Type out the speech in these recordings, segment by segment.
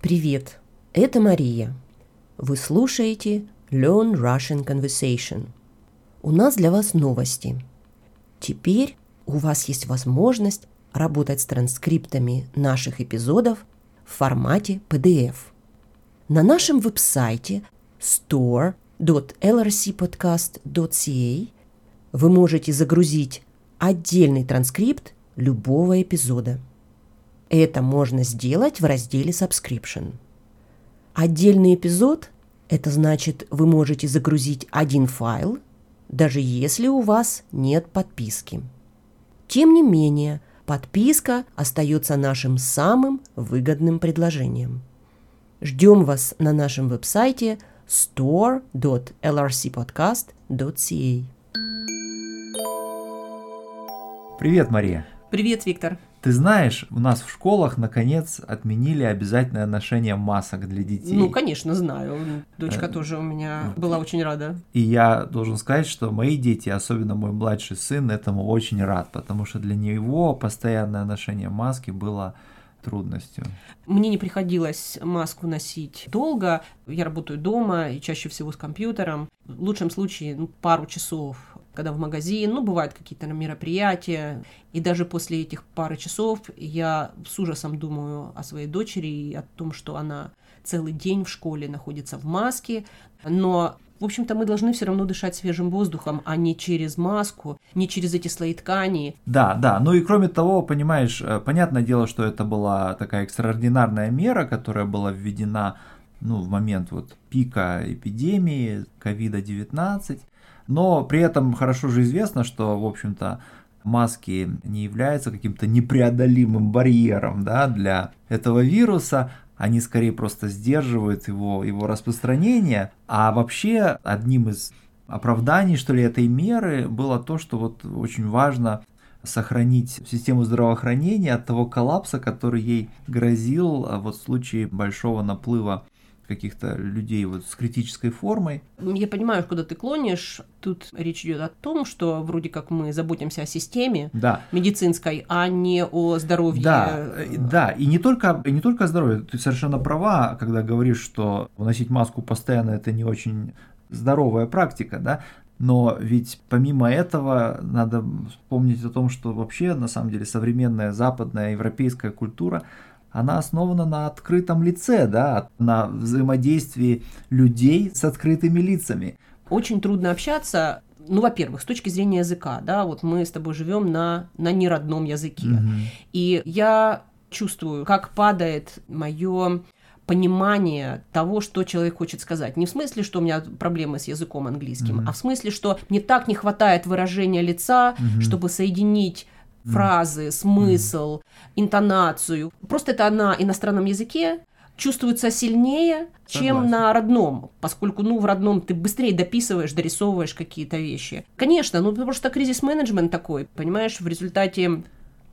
Привет, это Мария. Вы слушаете Learn Russian Conversation. У нас для вас новости. Теперь у вас есть возможность работать с транскриптами наших эпизодов в формате PDF. На нашем веб-сайте store.lrcpodcast.ca вы можете загрузить отдельный транскрипт любого эпизода. Это можно сделать в разделе Subscription. Отдельный эпизод – это значит, вы можете загрузить один файл, даже если у вас нет подписки. Тем не менее, подписка остается нашим самым выгодным предложением. Ждем вас на нашем веб-сайте store.lrcpodcast.ca. Привет, Мария. Привет, Виктор. Ты знаешь, у нас в школах наконец отменили обязательное ношение масок для детей. Ну, конечно, знаю. Дочка э, тоже у меня была очень рада. И я должен сказать, что мои дети, особенно мой младший сын, этому очень рад, потому что для него постоянное ношение маски было трудностью? Мне не приходилось маску носить долго. Я работаю дома и чаще всего с компьютером. В лучшем случае ну, пару часов когда в магазин, ну, бывают какие-то мероприятия, и даже после этих пары часов я с ужасом думаю о своей дочери и о том, что она целый день в школе находится в маске, но в общем-то, мы должны все равно дышать свежим воздухом, а не через маску, не через эти слои ткани. Да, да. Ну и кроме того, понимаешь, э, понятное дело, что это была такая экстраординарная мера, которая была введена ну, в момент вот пика эпидемии ковида-19. Но при этом хорошо же известно, что, в общем-то, маски не являются каким-то непреодолимым барьером да, для этого вируса, они скорее просто сдерживают его, его распространение. А вообще одним из оправданий, что ли, этой меры было то, что вот очень важно сохранить систему здравоохранения от того коллапса, который ей грозил а вот в случае большого наплыва каких-то людей вот с критической формой. Я понимаю, куда ты клонишь. Тут речь идет о том, что вроде как мы заботимся о системе да. медицинской, а не о здоровье. Да, э, да, и не только, и не только о здоровье. Ты совершенно права, когда говоришь, что носить маску постоянно это не очень здоровая практика, да, но ведь помимо этого надо вспомнить о том, что вообще на самом деле современная западная европейская культура она основана на открытом лице, да, на взаимодействии людей с открытыми лицами. Очень трудно общаться, ну, во-первых, с точки зрения языка, да, вот мы с тобой живем на, на неродном языке. Угу. И я чувствую, как падает мое понимание того, что человек хочет сказать. Не в смысле, что у меня проблемы с языком английским, mm а в смысле, что мне так не хватает выражения лица, mm чтобы соединить фразы, смысл, интонацию. Просто это на иностранном языке чувствуется сильнее, чем Согласен. на родном, поскольку, ну, в родном ты быстрее дописываешь, дорисовываешь какие-то вещи. Конечно, ну, потому что кризис-менеджмент такой, понимаешь, в результате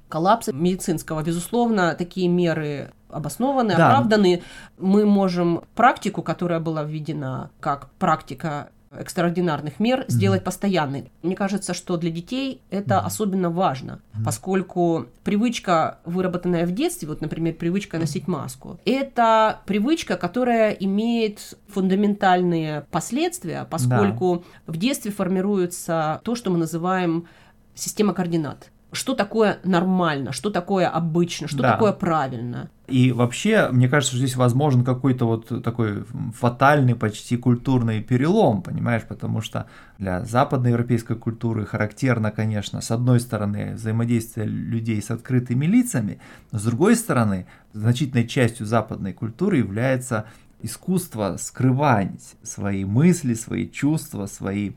коллапса медицинского, безусловно, такие меры обоснованы, да. оправданы. Мы можем практику, которая была введена как практика экстраординарных мер mm-hmm. сделать постоянной. Мне кажется, что для детей это mm-hmm. особенно важно, mm-hmm. поскольку привычка, выработанная в детстве, вот, например, привычка носить маску, это привычка, которая имеет фундаментальные последствия, поскольку да. в детстве формируется то, что мы называем система координат что такое нормально, что такое обычно, что да. такое правильно. И вообще, мне кажется, что здесь возможен какой-то вот такой фатальный, почти культурный перелом, понимаешь, потому что для западноевропейской культуры характерно, конечно, с одной стороны, взаимодействие людей с открытыми лицами, но с другой стороны, значительной частью западной культуры является искусство скрывать свои мысли, свои чувства, свои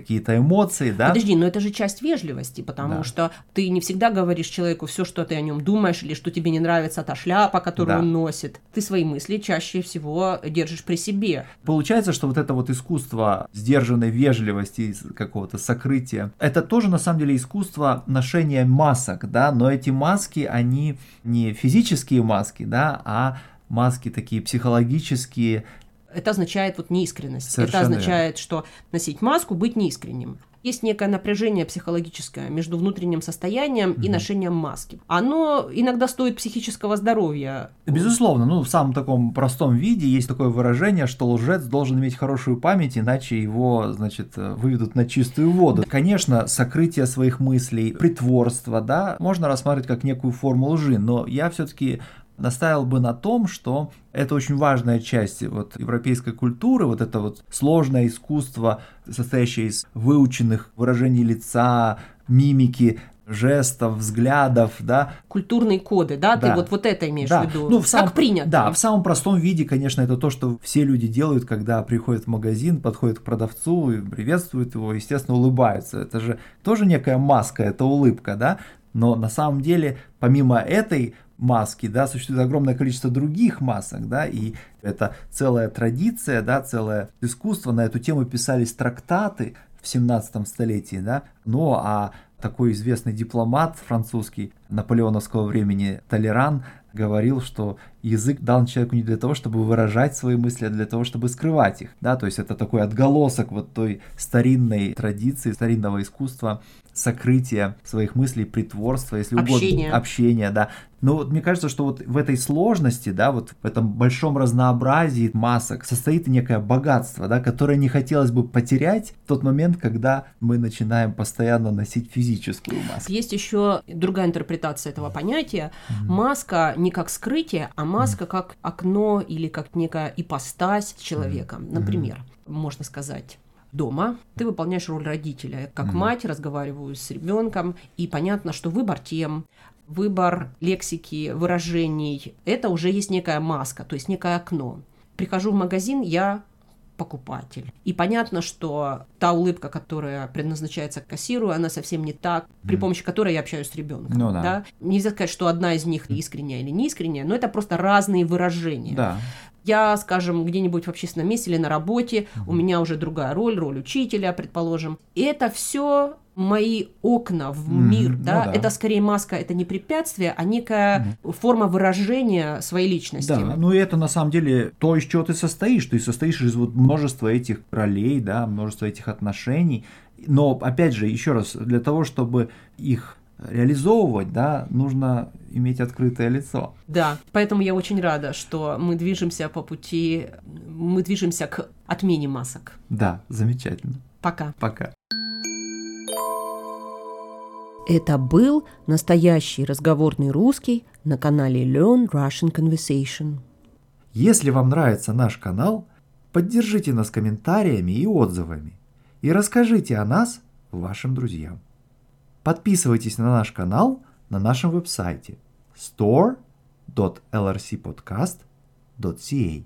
какие-то эмоции, да. Подожди, но это же часть вежливости, потому да. что ты не всегда говоришь человеку все, что ты о нем думаешь, или что тебе не нравится та шляпа, которую да. он носит. Ты свои мысли чаще всего держишь при себе. Получается, что вот это вот искусство сдержанной вежливости, какого-то сокрытия, это тоже на самом деле искусство ношения масок, да, но эти маски, они не физические маски, да, а маски такие психологические, это означает вот неискренность. Совершенно это означает, верно. что носить маску, быть неискренним. есть некое напряжение психологическое между внутренним состоянием mm-hmm. и ношением маски. Оно иногда стоит психического здоровья. Безусловно, ну в самом таком простом виде есть такое выражение, что лжец должен иметь хорошую память, иначе его, значит, выведут на чистую воду. Конечно, сокрытие своих мыслей, притворство, да, можно рассматривать как некую форму лжи, но я все-таки настаивал бы на том, что это очень важная часть вот европейской культуры, вот это вот сложное искусство, состоящее из выученных выражений лица, мимики, жестов, взглядов, да. Культурные коды, да? да. Ты вот, вот это имеешь да. в виду? Ну, в самом, как принято? Да, в самом простом виде, конечно, это то, что все люди делают, когда приходят в магазин, подходят к продавцу и приветствуют его, естественно, улыбаются. Это же тоже некая маска, это улыбка, да? Но на самом деле, помимо этой маски, да, существует огромное количество других масок, да, и это целая традиция, да, целое искусство, на эту тему писались трактаты в 17 столетии, да, ну а такой известный дипломат французский наполеоновского времени Толеран говорил, что язык дан человеку не для того, чтобы выражать свои мысли, а для того, чтобы скрывать их. Да? То есть это такой отголосок вот той старинной традиции, старинного искусства сокрытия своих мыслей, притворства, если общение. угодно, общения, да. Но вот мне кажется, что вот в этой сложности, да, вот в этом большом разнообразии масок состоит некое богатство, да, которое не хотелось бы потерять в тот момент, когда мы начинаем постоянно носить физическую маску. Есть еще другая интерпретация этого понятия. Mm-hmm. Маска не как скрытие, а маска mm-hmm. как окно или как некая ипостась человека. Mm-hmm. Например, можно сказать, дома, ты выполняешь роль родителя. Как mm-hmm. мать разговариваю с ребенком, и понятно, что выбор тем, выбор лексики, выражений, это уже есть некая маска, то есть некое окно. Прихожу в магазин, я покупатель. И понятно, что та улыбка, которая предназначается кассиру, она совсем не та, при помощи которой я общаюсь с ребенком. Ну, да. Да? Нельзя сказать, что одна из них искренняя или неискренняя, но это просто разные выражения. Да я, скажем, где-нибудь в общественном месте или на работе, у меня уже другая роль, роль учителя, предположим. И это все мои окна в мир, mm, да? Ну, да, это скорее маска, это не препятствие, а некая mm. форма выражения своей личности. Да, ну и это на самом деле то, из чего ты состоишь, ты состоишь из вот множества этих ролей, да, множества этих отношений, но опять же, еще раз, для того, чтобы их реализовывать, да, нужно иметь открытое лицо. Да, поэтому я очень рада, что мы движемся по пути, мы движемся к отмене масок. Да, замечательно. Пока. Пока. Это был настоящий разговорный русский на канале Learn Russian Conversation. Если вам нравится наш канал, поддержите нас комментариями и отзывами и расскажите о нас вашим друзьям. Подписывайтесь на наш канал на нашем веб-сайте store.lrcpodcast.ca.